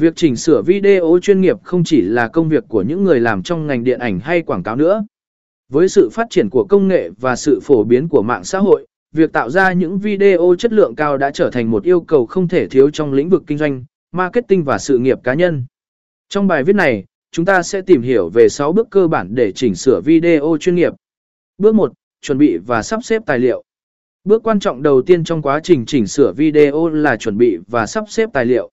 Việc chỉnh sửa video chuyên nghiệp không chỉ là công việc của những người làm trong ngành điện ảnh hay quảng cáo nữa. Với sự phát triển của công nghệ và sự phổ biến của mạng xã hội, việc tạo ra những video chất lượng cao đã trở thành một yêu cầu không thể thiếu trong lĩnh vực kinh doanh, marketing và sự nghiệp cá nhân. Trong bài viết này, chúng ta sẽ tìm hiểu về 6 bước cơ bản để chỉnh sửa video chuyên nghiệp. Bước 1. Chuẩn bị và sắp xếp tài liệu. Bước quan trọng đầu tiên trong quá trình chỉnh sửa video là chuẩn bị và sắp xếp tài liệu.